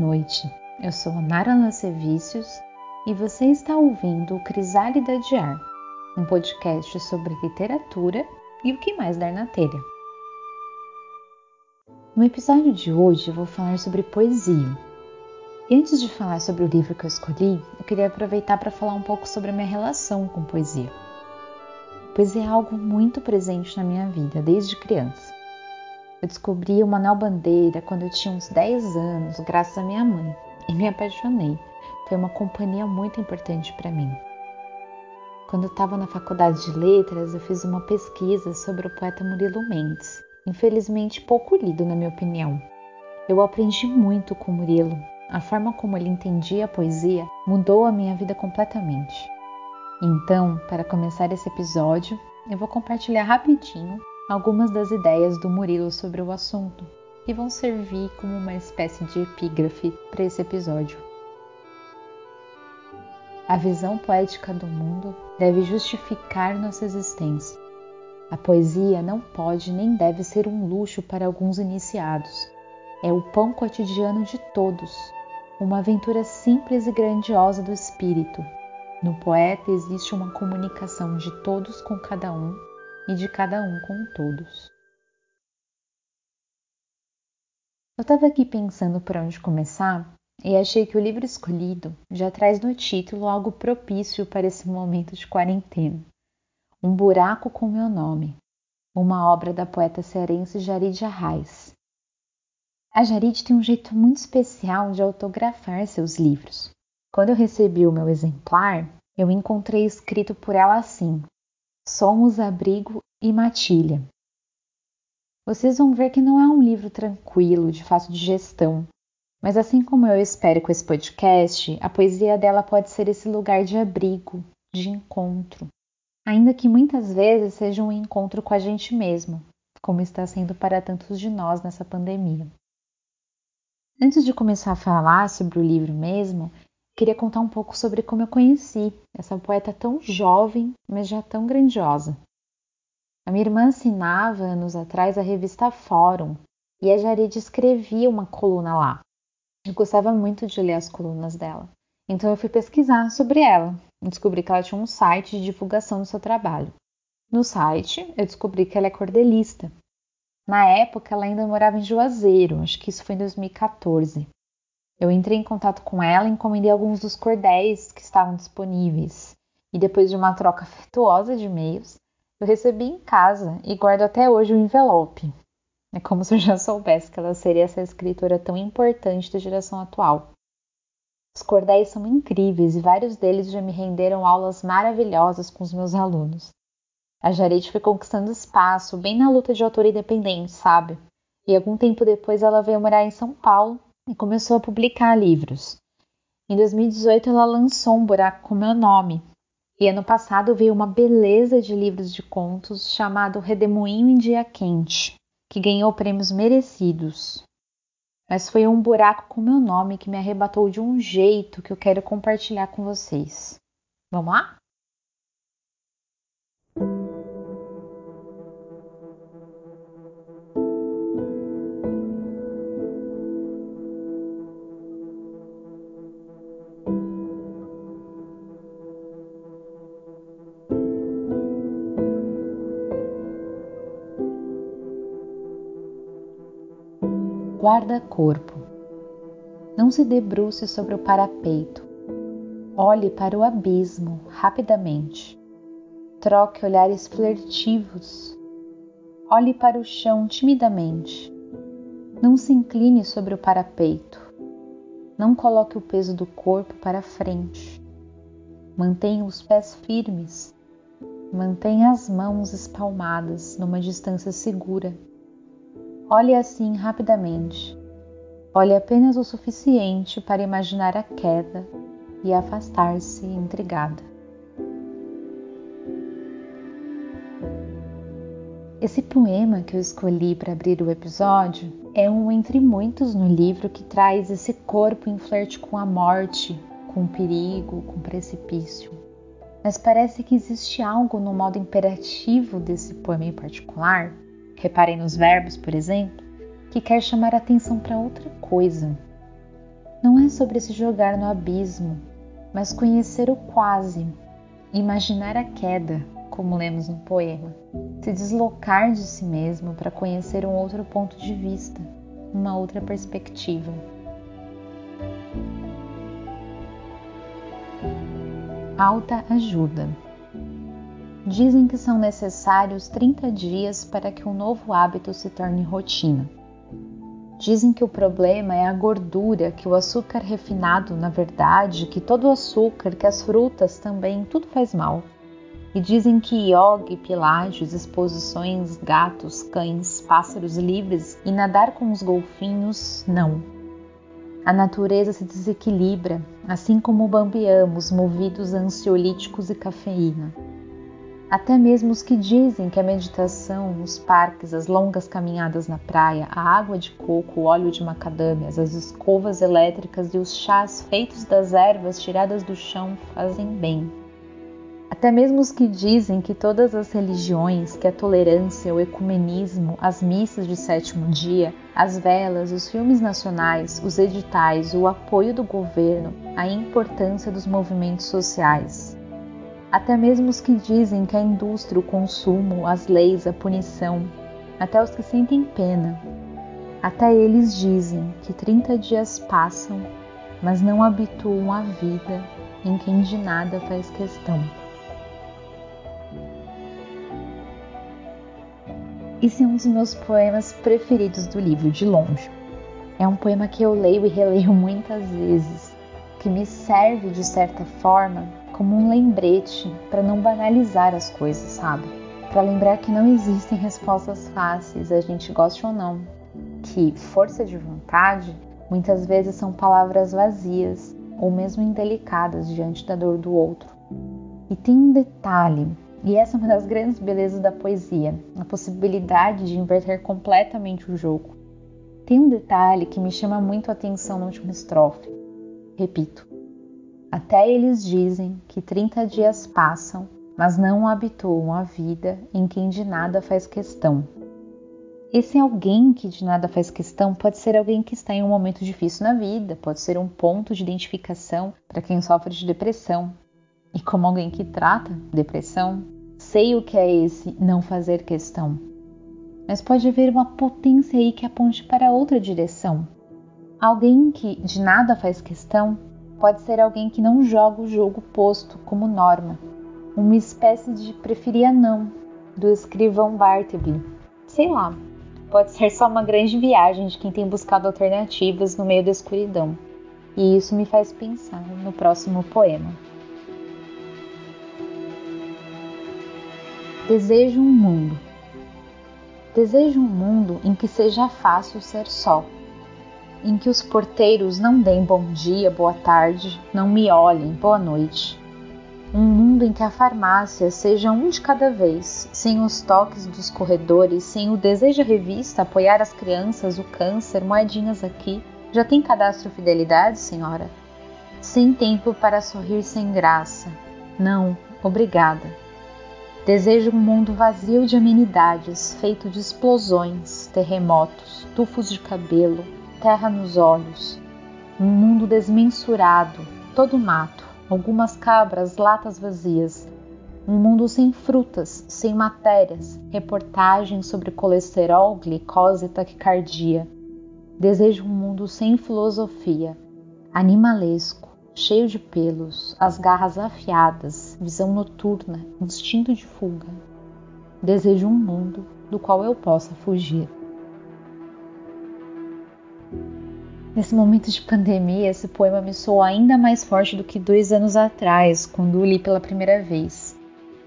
noite. Eu sou a Nara Lacevicius e você está ouvindo o Crisálida de Ar, um podcast sobre literatura e o que mais dar na telha. No episódio de hoje eu vou falar sobre poesia. E antes de falar sobre o livro que eu escolhi, eu queria aproveitar para falar um pouco sobre a minha relação com poesia. Poesia é algo muito presente na minha vida desde criança. Eu descobri o Manuel Bandeira quando eu tinha uns 10 anos, graças à minha mãe, e me apaixonei. Foi uma companhia muito importante para mim. Quando eu estava na faculdade de letras, eu fiz uma pesquisa sobre o poeta Murilo Mendes, infelizmente pouco lido, na minha opinião. Eu aprendi muito com Murilo. A forma como ele entendia a poesia mudou a minha vida completamente. Então, para começar esse episódio, eu vou compartilhar rapidinho algumas das ideias do Murilo sobre o assunto, que vão servir como uma espécie de epígrafe para esse episódio. A visão poética do mundo deve justificar nossa existência. A poesia não pode nem deve ser um luxo para alguns iniciados. É o pão cotidiano de todos, uma aventura simples e grandiosa do espírito. No poeta existe uma comunicação de todos com cada um e de cada um com todos. Eu estava aqui pensando por onde começar e achei que o livro escolhido já traz no título algo propício para esse momento de quarentena. Um buraco com meu nome, uma obra da poeta cearense Jarid Arraes. A Jarid tem um jeito muito especial de autografar seus livros. Quando eu recebi o meu exemplar, eu encontrei escrito por ela assim: Somos Abrigo e Matilha. Vocês vão ver que não é um livro tranquilo, de fácil digestão, mas assim como eu espero com esse podcast, a poesia dela pode ser esse lugar de abrigo, de encontro, ainda que muitas vezes seja um encontro com a gente mesmo, como está sendo para tantos de nós nessa pandemia. Antes de começar a falar sobre o livro mesmo, queria contar um pouco sobre como eu conheci essa poeta tão jovem, mas já tão grandiosa. A minha irmã assinava anos atrás a revista Fórum e a Jared escrevia uma coluna lá. Eu gostava muito de ler as colunas dela, então eu fui pesquisar sobre ela e descobri que ela tinha um site de divulgação do seu trabalho. No site, eu descobri que ela é cordelista. Na época, ela ainda morava em Juazeiro, acho que isso foi em 2014. Eu entrei em contato com ela e encomendei alguns dos cordéis que estavam disponíveis. E depois de uma troca afetuosa de e-mails, eu recebi em casa e guardo até hoje o envelope. É como se eu já soubesse que ela seria essa escritora tão importante da geração atual. Os cordéis são incríveis e vários deles já me renderam aulas maravilhosas com os meus alunos. A Jarete foi conquistando espaço bem na luta de autor independente, sabe? E algum tempo depois ela veio morar em São Paulo e começou a publicar livros. Em 2018, ela lançou Um Buraco com Meu Nome. E ano passado veio uma beleza de livros de contos chamado Redemoinho em Dia Quente, que ganhou prêmios merecidos. Mas foi um buraco com meu nome que me arrebatou de um jeito que eu quero compartilhar com vocês. Vamos lá? Guarda-corpo. Não se debruce sobre o parapeito. Olhe para o abismo rapidamente. Troque olhares flertivos. Olhe para o chão timidamente. Não se incline sobre o parapeito. Não coloque o peso do corpo para frente. Mantenha os pés firmes. Mantenha as mãos espalmadas numa distância segura Olhe assim rapidamente. Olhe apenas o suficiente para imaginar a queda e afastar-se intrigada. Esse poema que eu escolhi para abrir o episódio é um entre muitos no livro que traz esse corpo em flerte com a morte, com o perigo, com o precipício. Mas parece que existe algo no modo imperativo desse poema em particular reparem nos verbos, por exemplo, que quer chamar atenção para outra coisa. Não é sobre se jogar no abismo, mas conhecer o quase, imaginar a queda, como lemos no poema, se deslocar de si mesmo para conhecer um outro ponto de vista, uma outra perspectiva. Alta ajuda. Dizem que são necessários 30 dias para que um novo hábito se torne rotina. Dizem que o problema é a gordura, que o açúcar refinado, na verdade, que todo o açúcar, que as frutas também, tudo faz mal. E dizem que yoga, pilates, exposições, gatos, cães, pássaros livres e nadar com os golfinhos, não. A natureza se desequilibra, assim como bambeamos movidos a ansiolíticos e cafeína. Até mesmo os que dizem que a meditação, os parques, as longas caminhadas na praia, a água de coco, o óleo de macadâmias, as escovas elétricas e os chás feitos das ervas tiradas do chão fazem bem. Até mesmo os que dizem que todas as religiões, que a tolerância, o ecumenismo, as missas de sétimo dia, as velas, os filmes nacionais, os editais, o apoio do governo, a importância dos movimentos sociais, até mesmo os que dizem que a indústria, o consumo, as leis, a punição, até os que sentem pena, até eles dizem que 30 dias passam, mas não habituam a vida em quem de nada faz questão. Esse é um dos meus poemas preferidos do livro, de longe. É um poema que eu leio e releio muitas vezes, que me serve de certa forma como um lembrete para não banalizar as coisas, sabe? Para lembrar que não existem respostas fáceis, a gente goste ou não. Que força de vontade muitas vezes são palavras vazias ou mesmo indelicadas diante da dor do outro. E tem um detalhe, e essa é uma das grandes belezas da poesia, a possibilidade de inverter completamente o jogo. Tem um detalhe que me chama muito a atenção na última estrofe. Repito, até eles dizem que 30 dias passam, mas não habituam a vida em quem de nada faz questão. Esse alguém que de nada faz questão pode ser alguém que está em um momento difícil na vida, pode ser um ponto de identificação para quem sofre de depressão. E como alguém que trata depressão, sei o que é esse não fazer questão. Mas pode haver uma potência aí que aponte para outra direção. Alguém que de nada faz questão pode ser alguém que não joga o jogo posto como norma, uma espécie de preferia não do escrivão Bartleby. Sei lá, pode ser só uma grande viagem de quem tem buscado alternativas no meio da escuridão. E isso me faz pensar no próximo poema. Desejo um mundo. Desejo um mundo em que seja fácil ser só em que os porteiros não deem bom dia, boa tarde, não me olhem, boa noite. Um mundo em que a farmácia seja um de cada vez, sem os toques dos corredores, sem o desejo revista, apoiar as crianças, o câncer, moedinhas aqui. Já tem cadastro fidelidade, senhora? Sem tempo para sorrir sem graça. Não, obrigada. Desejo um mundo vazio de amenidades, feito de explosões, terremotos, tufos de cabelo, terra nos olhos, um mundo desmensurado, todo mato, algumas cabras, latas vazias, um mundo sem frutas, sem matérias, reportagens sobre colesterol, glicose e taquicardia. Desejo um mundo sem filosofia, animalesco, cheio de pelos, as garras afiadas, visão noturna, instinto de fuga. Desejo um mundo do qual eu possa fugir. Nesse momento de pandemia, esse poema me soou ainda mais forte do que dois anos atrás, quando o li pela primeira vez.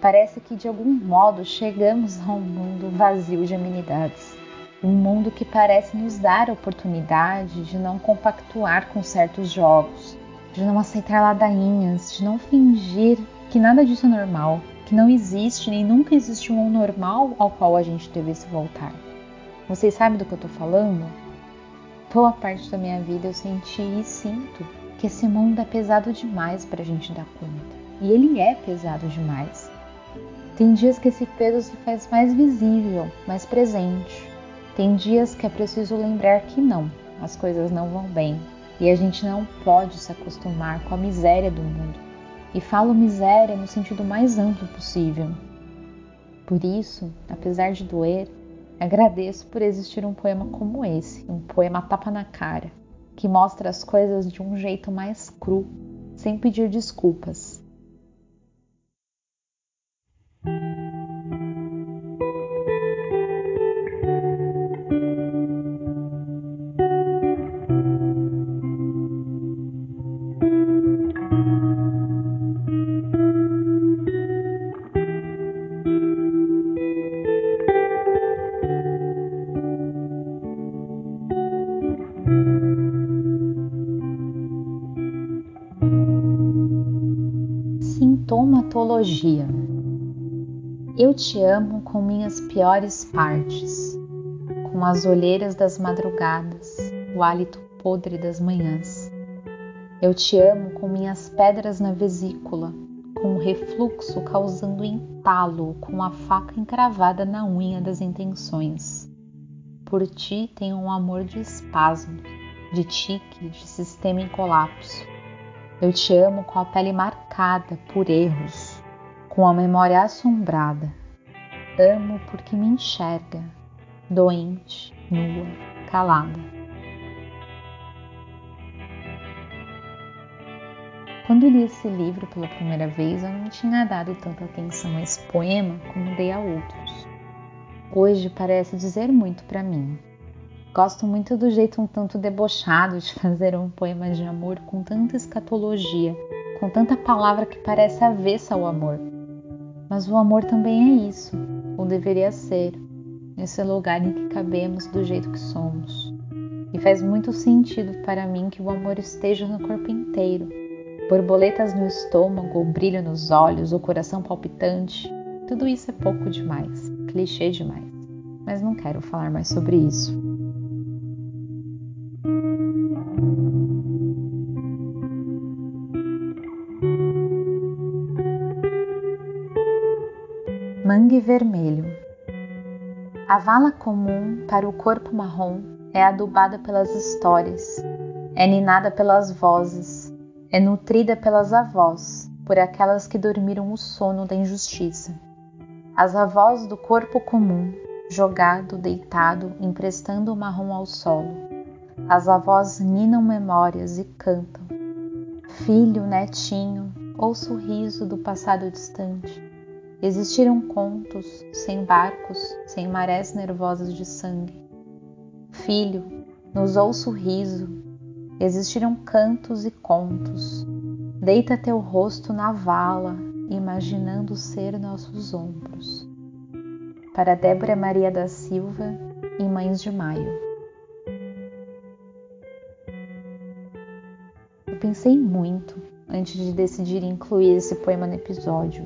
Parece que de algum modo chegamos a um mundo vazio de amenidades. Um mundo que parece nos dar a oportunidade de não compactuar com certos jogos, de não aceitar ladainhas, de não fingir que nada disso é normal, que não existe nem nunca existiu um normal ao qual a gente deve se voltar. Vocês sabem do que eu tô falando? Boa parte da minha vida eu senti e sinto que esse mundo é pesado demais para a gente dar conta. E ele é pesado demais. Tem dias que esse peso se faz mais visível, mais presente. Tem dias que é preciso lembrar que não, as coisas não vão bem e a gente não pode se acostumar com a miséria do mundo. E falo miséria no sentido mais amplo possível. Por isso, apesar de doer, agradeço por existir um poema como esse, um poema tapa na cara, que mostra as coisas de um jeito mais cru, sem pedir desculpas, Eu te amo com minhas piores partes, com as olheiras das madrugadas, o hálito podre das manhãs. Eu te amo com minhas pedras na vesícula, com o refluxo causando entalo, com a faca encravada na unha das intenções. Por ti tenho um amor de espasmo, de tique, de sistema em colapso eu te amo com a pele marcada por erros, com a memória assombrada. Amo porque me enxerga, doente, nua, calada. Quando li esse livro pela primeira vez, eu não tinha dado tanta atenção a esse poema como dei a outros. Hoje parece dizer muito para mim. Gosto muito do jeito um tanto debochado de fazer um poema de amor com tanta escatologia, com tanta palavra que parece avessa ao amor. Mas o amor também é isso, ou deveria ser, esse lugar em que cabemos do jeito que somos. E faz muito sentido para mim que o amor esteja no corpo inteiro. Borboletas no estômago, brilho nos olhos, ou coração palpitante, tudo isso é pouco demais, clichê demais. Mas não quero falar mais sobre isso. Mangue vermelho. A vala comum para o corpo marrom é adubada pelas histórias, é ninada pelas vozes, é nutrida pelas avós, por aquelas que dormiram o sono da injustiça. As avós do corpo comum, jogado, deitado, emprestando o marrom ao solo. As avós ninam memórias e cantam. Filho, netinho, ou sorriso do passado distante Existiram contos sem barcos, sem marés nervosas de sangue. Filho, nos ouço riso, existiram cantos e contos. Deita teu rosto na vala, imaginando ser nossos ombros. Para Débora Maria da Silva, em Mães de Maio. Eu pensei muito antes de decidir incluir esse poema no episódio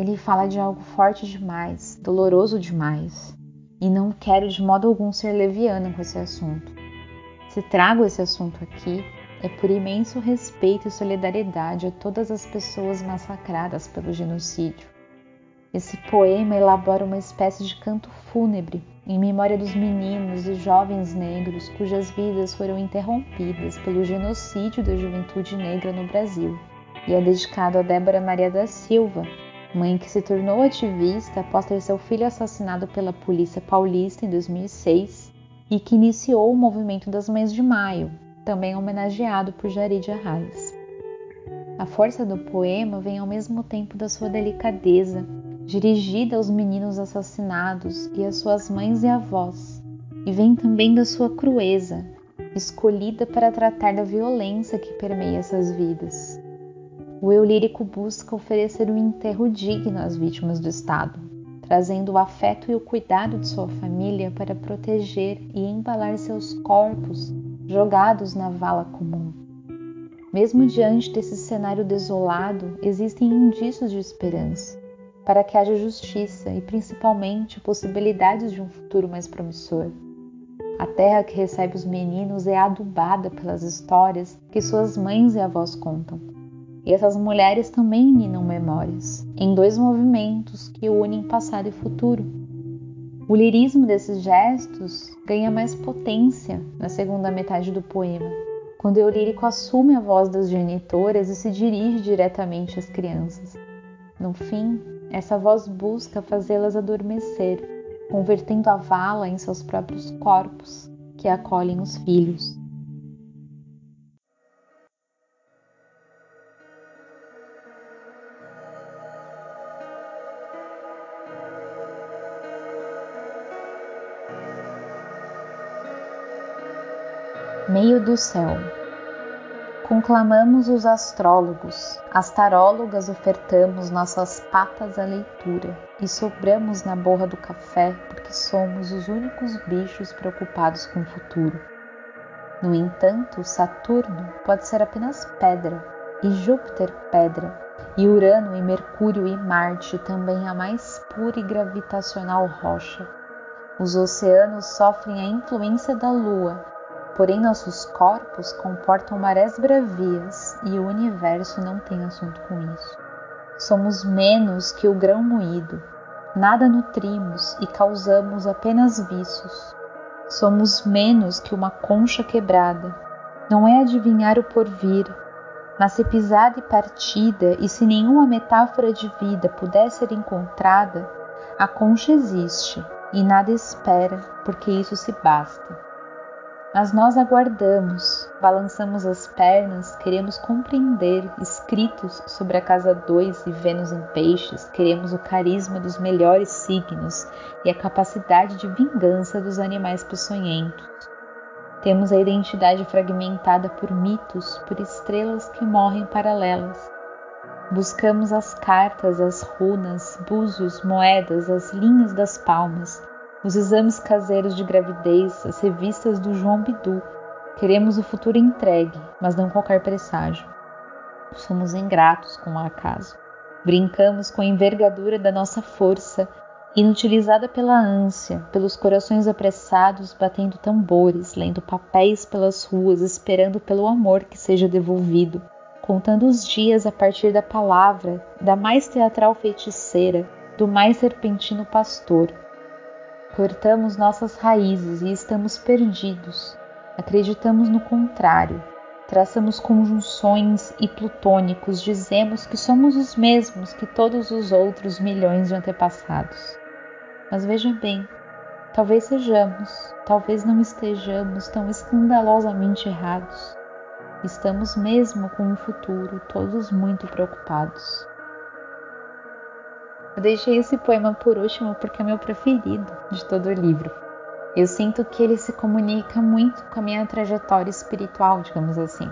ele fala de algo forte demais, doloroso demais, e não quero de modo algum ser leviana com esse assunto. Se trago esse assunto aqui, é por imenso respeito e solidariedade a todas as pessoas massacradas pelo genocídio. Esse poema elabora uma espécie de canto fúnebre em memória dos meninos e jovens negros cujas vidas foram interrompidas pelo genocídio da juventude negra no Brasil. E é dedicado a Débora Maria da Silva, mãe que se tornou ativista após ter seu filho assassinado pela polícia paulista em 2006 e que iniciou o movimento das Mães de Maio, também homenageado por Jarid Arraes. A força do poema vem ao mesmo tempo da sua delicadeza, dirigida aos meninos assassinados e às suas mães e avós, e vem também da sua crueza, escolhida para tratar da violência que permeia essas vidas. O eu lírico busca oferecer um enterro digno às vítimas do Estado, trazendo o afeto e o cuidado de sua família para proteger e embalar seus corpos jogados na vala comum. Mesmo diante desse cenário desolado, existem indícios de esperança para que haja justiça e principalmente possibilidades de um futuro mais promissor. A terra que recebe os meninos é adubada pelas histórias que suas mães e avós contam e essas mulheres também minam memórias, em dois movimentos que unem passado e futuro. O lirismo desses gestos ganha mais potência na segunda metade do poema, quando o lírico assume a voz das genitoras e se dirige diretamente às crianças. No fim, essa voz busca fazê-las adormecer, convertendo a vala em seus próprios corpos, que acolhem os filhos. Meio do céu. Conclamamos os astrólogos, as tarólogas ofertamos nossas patas à leitura e sobramos na borra do café porque somos os únicos bichos preocupados com o futuro. No entanto, Saturno pode ser apenas pedra, e Júpiter pedra, e Urano e Mercúrio e Marte também a mais pura e gravitacional rocha. Os oceanos sofrem a influência da Lua Porém, nossos corpos comportam marés bravias e o universo não tem assunto com isso. Somos menos que o grão moído, nada nutrimos e causamos apenas vícios. Somos menos que uma concha quebrada. Não é adivinhar o porvir, mas se pisada e partida, e se nenhuma metáfora de vida puder ser encontrada, a concha existe e nada espera, porque isso se basta. Mas nós aguardamos, balançamos as pernas, queremos compreender escritos sobre a casa 2 e Vênus em Peixes, queremos o carisma dos melhores signos e a capacidade de vingança dos animais peçonhentos. Temos a identidade fragmentada por mitos, por estrelas que morrem paralelas. Buscamos as cartas, as runas, búzios, moedas, as linhas das palmas, os exames caseiros de gravidez, as revistas do João Bidu. Queremos o futuro entregue, mas não qualquer presságio. Somos ingratos com o acaso. Brincamos com a envergadura da nossa força, inutilizada pela ânsia, pelos corações apressados batendo tambores, lendo papéis pelas ruas, esperando pelo amor que seja devolvido, contando os dias a partir da palavra, da mais teatral feiticeira, do mais serpentino pastor Cortamos nossas raízes e estamos perdidos. Acreditamos no contrário. Traçamos conjunções e plutônicos, dizemos que somos os mesmos que todos os outros milhões de antepassados. Mas veja bem, talvez sejamos, talvez não estejamos tão escandalosamente errados. Estamos mesmo com o futuro, todos muito preocupados. Eu deixei esse poema por último porque é meu preferido de todo o livro. Eu sinto que ele se comunica muito com a minha trajetória espiritual, digamos assim.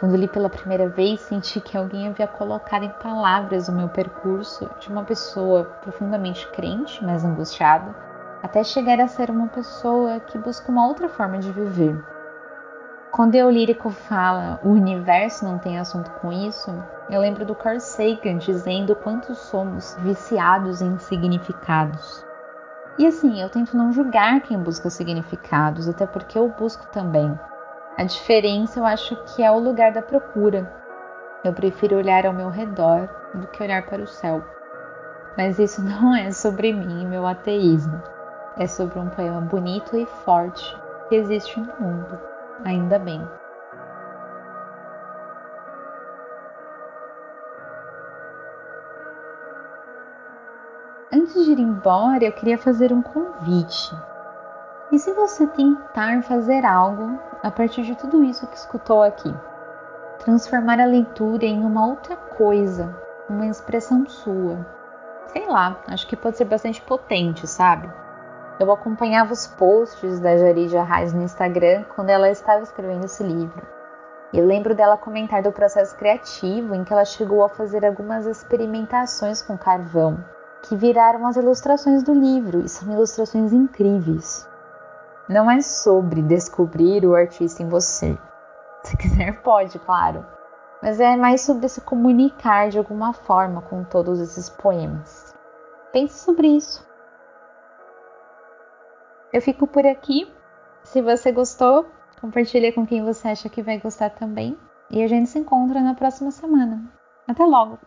Quando li pela primeira vez, senti que alguém havia colocado em palavras o meu percurso de uma pessoa profundamente crente, mas angustiada, até chegar a ser uma pessoa que busca uma outra forma de viver. Quando o lírico fala o universo não tem assunto com isso, eu lembro do Carl Sagan dizendo quanto somos viciados em significados. E assim, eu tento não julgar quem busca significados, até porque eu busco também. A diferença eu acho que é o lugar da procura. Eu prefiro olhar ao meu redor do que olhar para o céu. Mas isso não é sobre mim e meu ateísmo. É sobre um poema bonito e forte que existe no mundo, ainda bem. Antes de ir embora, eu queria fazer um convite. E se você tentar fazer algo a partir de tudo isso que escutou aqui? Transformar a leitura em uma outra coisa, uma expressão sua. Sei lá, acho que pode ser bastante potente, sabe? Eu acompanhava os posts da Jaridia Reis no Instagram quando ela estava escrevendo esse livro. Eu lembro dela comentar do processo criativo em que ela chegou a fazer algumas experimentações com carvão que viraram as ilustrações do livro e são ilustrações incríveis. Não é sobre descobrir o artista em você. Se quiser, pode, claro. Mas é mais sobre se comunicar de alguma forma com todos esses poemas. Pense sobre isso. Eu fico por aqui. Se você gostou, compartilhe com quem você acha que vai gostar também. E a gente se encontra na próxima semana. Até logo!